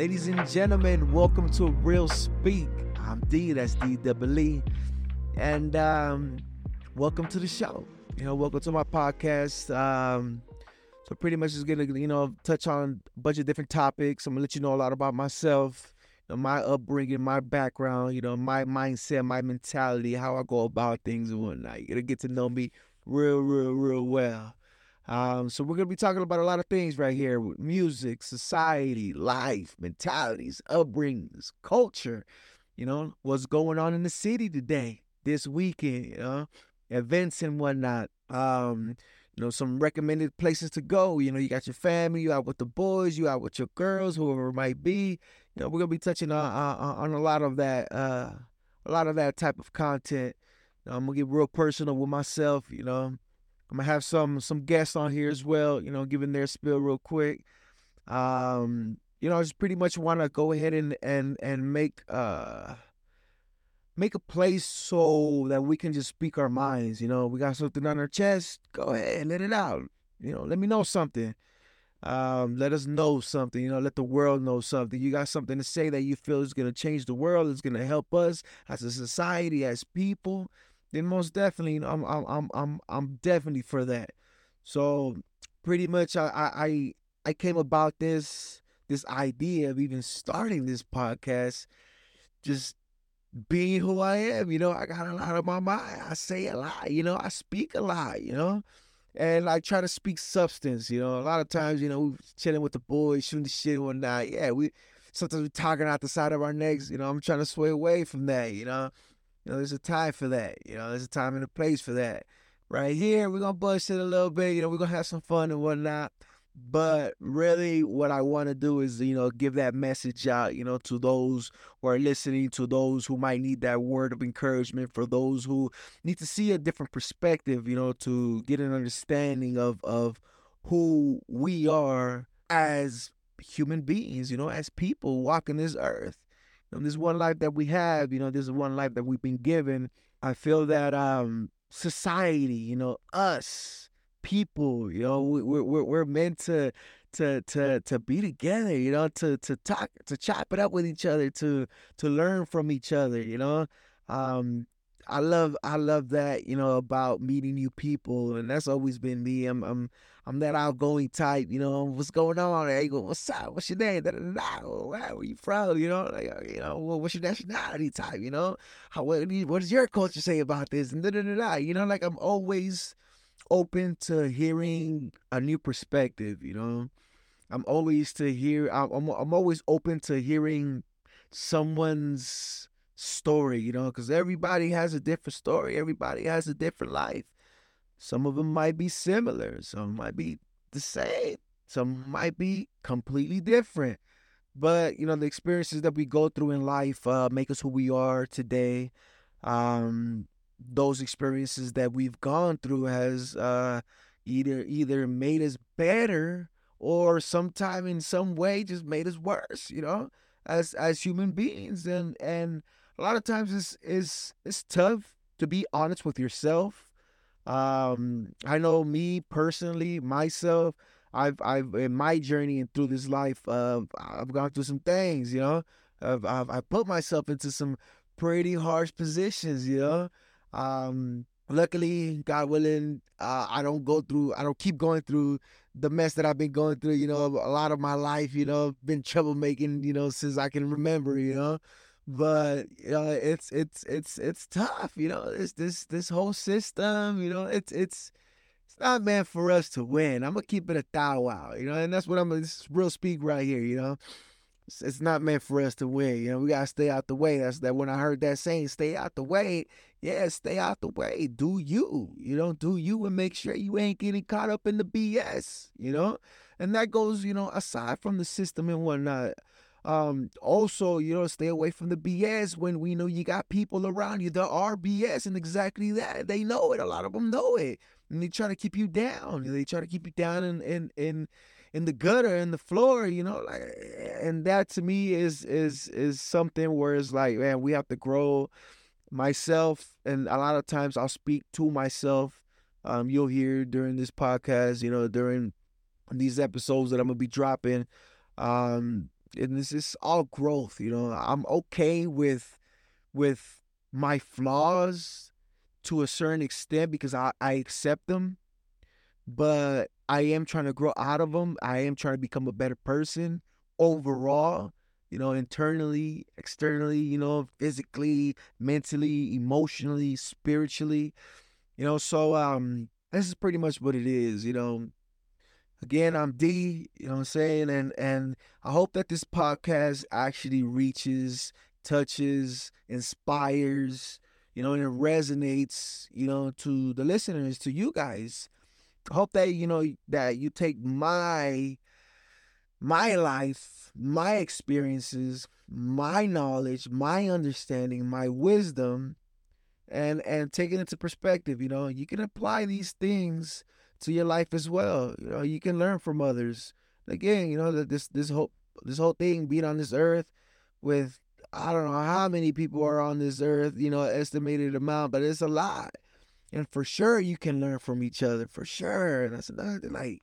Ladies and gentlemen, welcome to Real Speak. I'm D, that's D double E. And um, welcome to the show. You know, welcome to my podcast. Um, so pretty much just gonna, you know, touch on a bunch of different topics. I'm gonna let you know a lot about myself, my upbringing, my background, you know, my mindset, my mentality, how I go about things and whatnot. You're gonna get to know me real, real, real well. Um, so we're gonna be talking about a lot of things right here: music, society, life, mentalities, upbringings, culture. You know what's going on in the city today, this weekend. You know, events and whatnot. Um, you know, some recommended places to go. You know, you got your family, you out with the boys, you out with your girls, whoever it might be. You know, we're gonna be touching on on, on a lot of that, uh, a lot of that type of content. You know, I'm gonna get real personal with myself. You know. I'm gonna have some some guests on here as well, you know, giving their spill real quick. Um, you know, I just pretty much want to go ahead and and and make uh make a place so that we can just speak our minds. You know, we got something on our chest. Go ahead, let it out. You know, let me know something. Um, let us know something. You know, let the world know something. You got something to say that you feel is gonna change the world. It's gonna help us as a society, as people then most definitely, you know, I'm I'm I'm I'm I'm definitely for that. So pretty much, I I I came about this this idea of even starting this podcast, just being who I am. You know, I got a lot on my mind. I say a lot. You know, I speak a lot. You know. And I try to speak substance, you know. A lot of times, you know, we're chilling with the boys, shooting the shit and whatnot. Yeah, we sometimes we're talking out the side of our necks. You know, I'm trying to sway away from that. You know, you know, there's a time for that. You know, there's a time and a place for that. Right here, we're gonna bust it a little bit. You know, we're gonna have some fun and whatnot. But really, what I want to do is, you know, give that message out, you know, to those who are listening, to those who might need that word of encouragement, for those who need to see a different perspective, you know, to get an understanding of of who we are as human beings, you know, as people walking this earth You know, this one life that we have, you know, this is one life that we've been given. I feel that um society, you know, us people, you know, we, we're we're we're meant to to to to be together, you know, to to talk, to chop it up with each other, to to learn from each other, you know. Um, I love I love that you know about meeting new people, and that's always been me. I'm I'm I'm that outgoing type. You know what's going on? Hey, go, what's up? What's your name? Da, da, da, Where are you from? You know, like, uh, you know, what's your nationality type? You know, how what, what does your culture say about this? And da, da, da, da. You know, like I'm always open to hearing a new perspective. You know, I'm always to hear. I'm I'm, always open to hearing someone's story, you know, because everybody has a different story. Everybody has a different life. Some of them might be similar, some might be the same, some might be completely different. But, you know, the experiences that we go through in life uh, make us who we are today. Um, those experiences that we've gone through has uh, either either made us better or sometime in some way just made us worse, you know, as as human beings. And and a lot of times it's it's it's tough to be honest with yourself. Um, I know me personally, myself. I've I've in my journey and through this life, uh, I've gone through some things. You know, I've, I've I put myself into some pretty harsh positions. You know, um, luckily, God willing, uh, I don't go through, I don't keep going through the mess that I've been going through. You know, a lot of my life, you know, been troublemaking, you know, since I can remember. You know, but you know, it's it's it's it's tough. You know, this this this whole system. You know, it's it's it's not meant for us to win. I'm gonna keep it a thou out. You know, and that's what I'm. This real speak right here. You know, it's, not meant for us to win. You know, we gotta stay out the way. That's that. When I heard that saying, "Stay out the way," yeah, stay out the way. Do you? You know, do you and make sure you ain't getting caught up in the BS. You know, and that goes, you know, aside from the system and whatnot. Um, also, you know, stay away from the BS when we know you got people around you that are BS and exactly that. They know it. A lot of them know it. And they try to keep you down. They try to keep you down and and in in the gutter in the floor you know like and that to me is is is something where it's like man we have to grow myself and a lot of times i'll speak to myself um you'll hear during this podcast you know during these episodes that i'm gonna be dropping um and this is all growth you know i'm okay with with my flaws to a certain extent because i i accept them but I am trying to grow out of them. I am trying to become a better person overall, you know, internally, externally, you know, physically, mentally, emotionally, spiritually. You know, so um this is pretty much what it is, you know. Again, I'm D, you know what I'm saying? And and I hope that this podcast actually reaches, touches, inspires, you know, and it resonates, you know, to the listeners, to you guys hope that you know that you take my my life, my experiences, my knowledge, my understanding, my wisdom, and and take it into perspective. You know, you can apply these things to your life as well. You know, you can learn from others. Again, you know that this this whole this whole thing being on this earth with I don't know how many people are on this earth. You know, estimated amount, but it's a lot. And for sure you can learn from each other, for sure. And that's another thing. Like,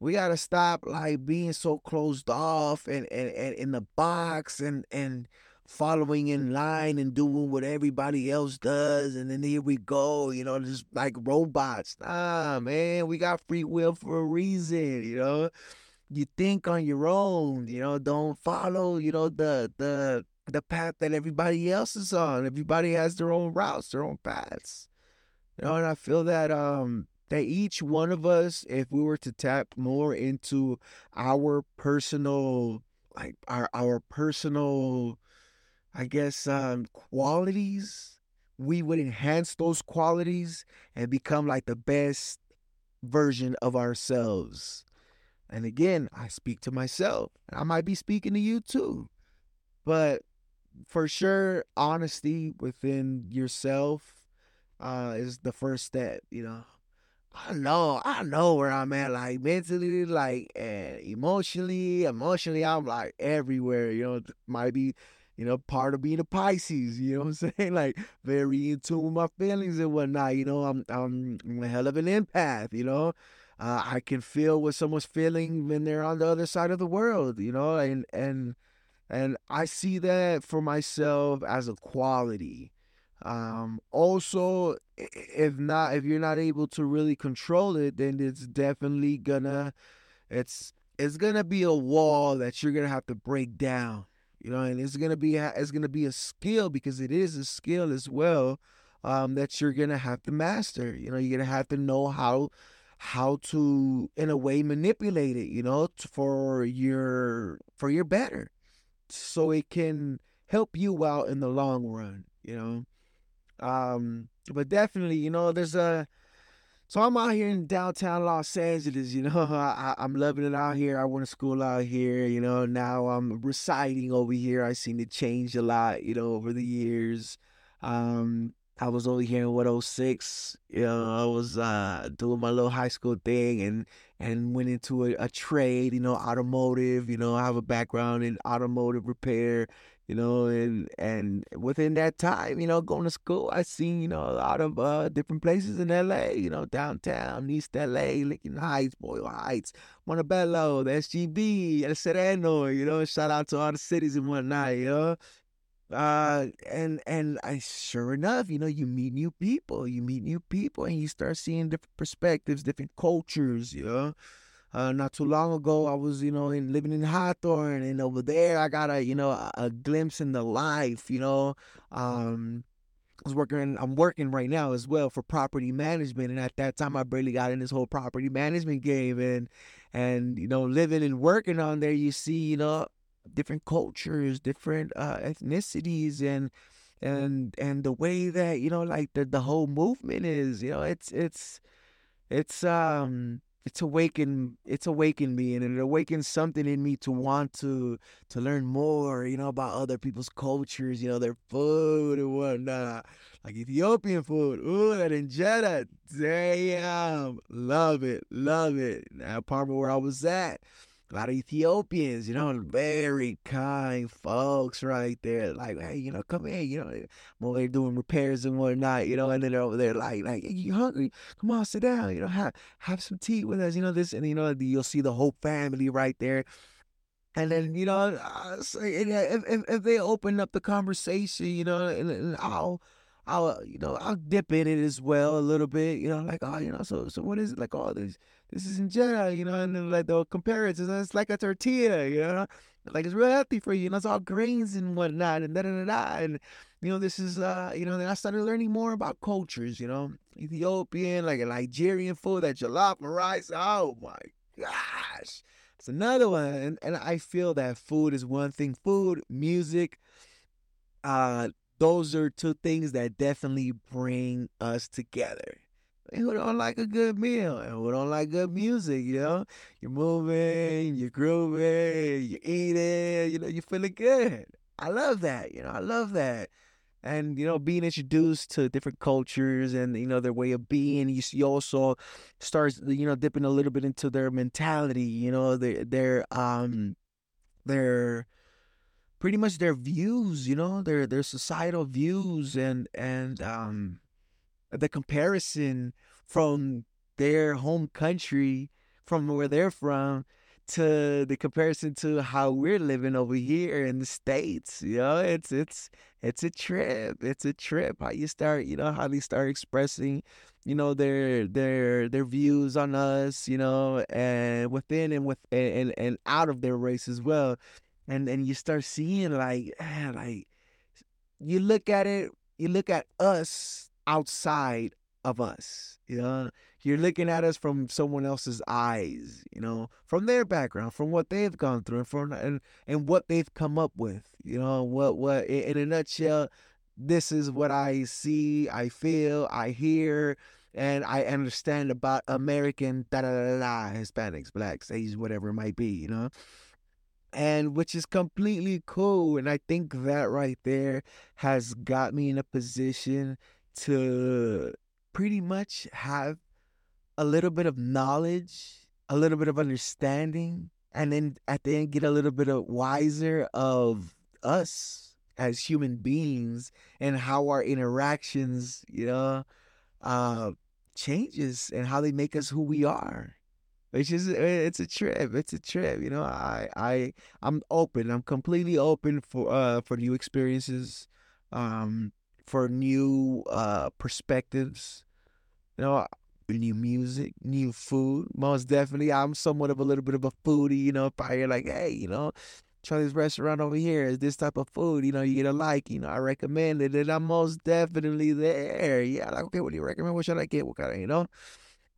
we gotta stop like being so closed off and, and, and in the box and and following in line and doing what everybody else does and then here we go, you know, just like robots. Nah, man, we got free will for a reason, you know. You think on your own, you know, don't follow, you know, the the the path that everybody else is on. Everybody has their own routes, their own paths. You know, and I feel that um that each one of us, if we were to tap more into our personal like our our personal I guess um qualities, we would enhance those qualities and become like the best version of ourselves. And again, I speak to myself. I might be speaking to you too. But for sure, honesty within yourself uh, is the first step. You know, I know, I know where I'm at, like mentally, like and emotionally, emotionally, I'm like everywhere. You know, might be, you know, part of being a Pisces. You know what I'm saying? Like very in tune with my feelings and whatnot. You know, I'm I'm, I'm a hell of an empath. You know. Uh, I can feel what someone's feeling when they're on the other side of the world, you know, and and and I see that for myself as a quality. Um, also, if not, if you're not able to really control it, then it's definitely gonna, it's it's gonna be a wall that you're gonna have to break down. You know, and it's gonna be it's gonna be a skill because it is a skill as well um, that you're gonna have to master. You know, you're gonna have to know how how to in a way manipulate it. You know, for your for your better, so it can help you out in the long run. You know. Um, but definitely, you know, there's a. So I'm out here in downtown Los Angeles. You know, I, I'm loving it out here. I went to school out here. You know, now I'm residing over here. I've seen it change a lot. You know, over the years. Um, I was over here in 106. You know, I was uh, doing my little high school thing and and went into a, a, trade. You know, automotive. You know, I have a background in automotive repair you know, and and within that time, you know, going to school, I seen, you know, a lot of uh, different places in LA, you know, downtown, East LA, Lincoln Heights, Boyle Heights, Montebello, the SGV, El Sereno, you know, shout out to all the cities and whatnot, you know. Uh and and I sure enough, you know, you meet new people, you meet new people and you start seeing different perspectives, different cultures, you know. Uh, not too long ago, I was, you know, in, living in Hawthorne, and over there, I got a, you know, a, a glimpse in the life. You know, um, I was working. I'm working right now as well for property management, and at that time, I barely got in this whole property management game, and and you know, living and working on there, you see, you know, different cultures, different uh, ethnicities, and and and the way that you know, like the the whole movement is, you know, it's it's it's um it's awakened it's awakened me and it awakens something in me to want to to learn more you know about other people's cultures you know their food and whatnot. Like ethiopian food ooh that injera damn love it love it. Now part where i was at a lot of Ethiopians, you know, very kind folks right there. Like, hey, you know, come in, you know, I'm over doing repairs and whatnot, you know, and then they're over there like, like, hey, you hungry? Come on, sit down, you know, have have some tea with us, you know, this, and you know, you'll see the whole family right there. And then, you know, uh, if, if, if they open up the conversation, you know, and, and I'll I'll you know I'll dip in it as well a little bit, you know, like oh you know so so what is it like all oh, this this is injera, you know, and then like it to it's like a tortilla, you know, like it's real healthy for you, and it's all grains and whatnot, and da da da da, and you know this is uh you know then I started learning more about cultures, you know, Ethiopian like a Nigerian food, that jollof rice, oh my gosh. It's another one, and, and I feel that food is one thing. Food, music, uh, those are two things that definitely bring us together. who don't like a good meal and who don't like good music, you know? You're moving, you're grooving, you're eating, you know, you're feeling good. I love that, you know, I love that. And, you know, being introduced to different cultures and, you know, their way of being, you, see also starts, you know, dipping a little bit into their mentality, you know, their, their, um, their, pretty much their views, you know, their their societal views and and um the comparison from their home country from where they're from to the comparison to how we're living over here in the states you know? It's it's it's a trip it's a trip. How you start you know how they start expressing you know their their their views on us you know and within and with and and out of their race as well and and you start seeing like man, like you look at it, you look at us outside of us. You know, you're looking at us from someone else's eyes. You know, from their background, from what they've gone through, and from and and what they've come up with. You know, what what in a nutshell, this is what I see, I feel, I hear and I understand about American da da da da Hispanics, blacks, Asians, whatever it might be, you know and which is completely cool. And I think that right there has got me in a position to pretty much have a little bit of knowledge, a little bit of understanding, and then at the end get a little bit of wiser of us as human beings and how our interactions, you know, uh, changes and how they make us who we are it's just it's a trip. It's a trip. You know, I I I'm open. I'm completely open for uh for new experiences, um, for new uh perspectives. You know, new music, new food. Most definitely, I'm somewhat of a little bit of a foodie. You know, if I hear like, hey, you know, this restaurant over here is this type of food. You know, you get a like. You know, I recommend it, and I'm most definitely there. Yeah, like okay, what do you recommend? What should I get? What kind of you know?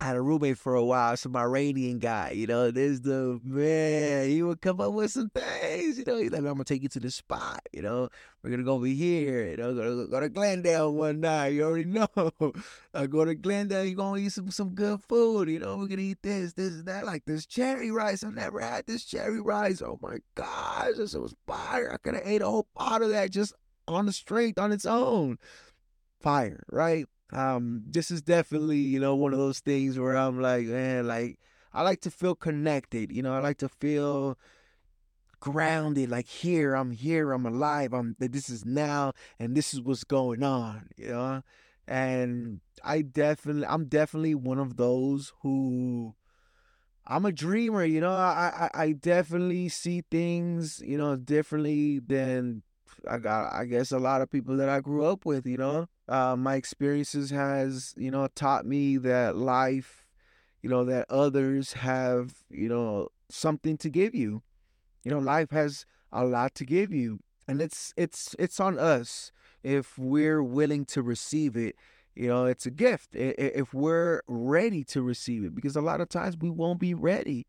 Had a roommate for a while, some Iranian guy, you know, this the man, he would come up with some things, you know, he's like, I'm gonna take you to the spot, you know, we're gonna go over here, you know, go, go to Glendale one night, you already know. I go to Glendale, you gonna eat some some good food, you know, we're gonna eat this, this, and that, like this cherry rice. I've never had this cherry rice. Oh my gosh, this was fire. I could have ate a whole pot of that just on the street on its own. Fire, right? Um, this is definitely, you know, one of those things where I'm like, man, like I like to feel connected, you know, I like to feel grounded, like here, I'm here, I'm alive, I'm that this is now and this is what's going on, you know? And I definitely I'm definitely one of those who I'm a dreamer, you know. I, I I definitely see things, you know, differently than I got I guess a lot of people that I grew up with, you know uh, my experiences has you know taught me that life you know that others have you know something to give you. You know life has a lot to give you and it's it's it's on us if we're willing to receive it. You know it's a gift if we're ready to receive it because a lot of times we won't be ready.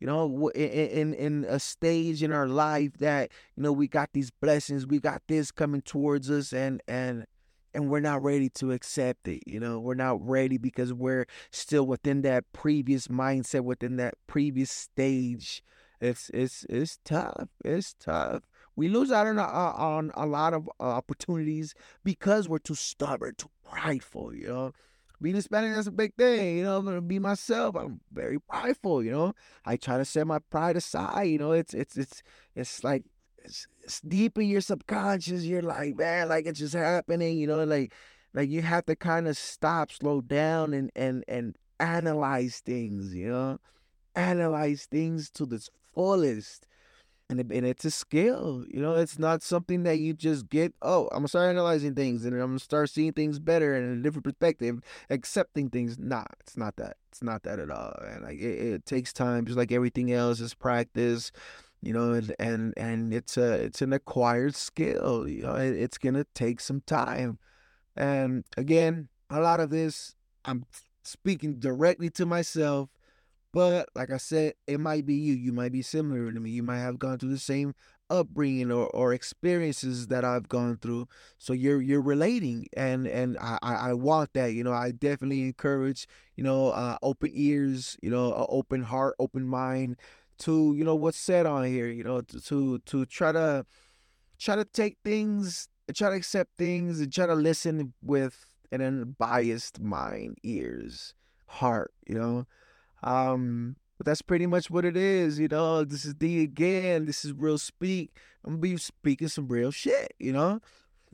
You know in in a stage in our life that you know we got these blessings we got this coming towards us and and and we're not ready to accept it. You know, we're not ready because we're still within that previous mindset, within that previous stage. It's it's it's tough. It's tough. We lose out on a, on a lot of uh, opportunities because we're too stubborn, too prideful. You know, being Hispanic that's a big thing. You know, I'm gonna be myself. I'm very prideful. You know, I try to set my pride aside. You know, it's it's it's it's like it's, it's deep in your subconscious. You're like, man, like it's just happening. You know, like like you have to kind of stop, slow down, and and and analyze things. You know, analyze things to the fullest and, it, and it's a skill. You know, it's not something that you just get. Oh, I'm gonna start analyzing things, and I'm gonna start seeing things better and in a different perspective, accepting things. Nah, it's not that. It's not that at all. And like it, it takes time, just like everything else it's practice. You know, and and and it's a it's an acquired skill. You know, it, it's gonna take some time. And again, a lot of this, I'm speaking directly to myself but like I said, it might be you. You might be similar to me. You might have gone through the same upbringing or, or experiences that I've gone through. So you're you're relating, and and I I want that. You know, I definitely encourage you know uh, open ears, you know, open heart, open mind to you know what's said on here. You know, to to, to try to try to take things, try to accept things, and try to listen with an unbiased mind, ears, heart. You know um, but that's pretty much what it is, you know. This is D again. This is real speak. I'm gonna be speaking some real shit, you know.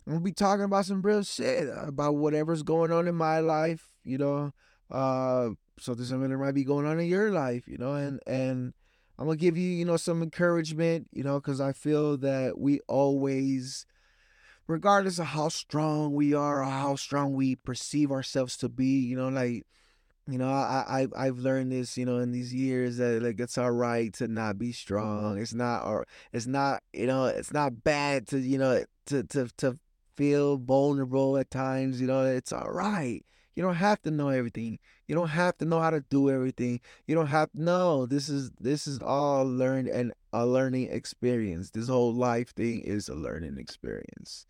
I'm gonna be talking about some real shit about whatever's going on in my life, you know. Uh, something that might be going on in your life, you know, and and I'm gonna give you, you know, some encouragement, you know, because I feel that we always, regardless of how strong we are or how strong we perceive ourselves to be, you know, like you know, I, I I've learned this, you know, in these years that like it's all right to not be mm-hmm. strong. It's not or it's not, you know, it's not bad to, you know, to to to feel vulnerable at times, you know, it's all right. You don't have to know everything. You don't have to know how to do everything. You don't have no, this is this is all learned and a learning experience. This whole life thing is a learning experience.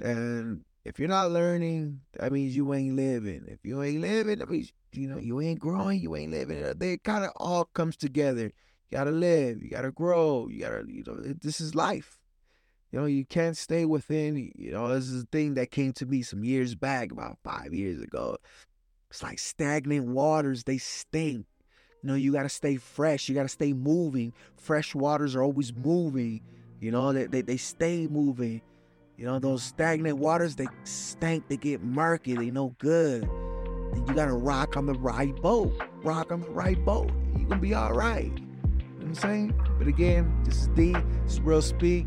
And if you're not learning, that means you ain't living. If you ain't living, that means you know you ain't growing, you ain't living. Uh, they kind of all comes together. You gotta live, you gotta grow, you gotta, you know, this is life. You know, you can't stay within. You know, this is a thing that came to me some years back, about five years ago. It's like stagnant waters; they stink. You know, you gotta stay fresh. You gotta stay moving. Fresh waters are always moving. You know, they they, they stay moving. You know, those stagnant waters, they stink, they get murky, they no good. You gotta rock on the right boat. Rock on the right boat. You gonna be all right. You know what I'm saying? But again, this is D, this is Real Speak.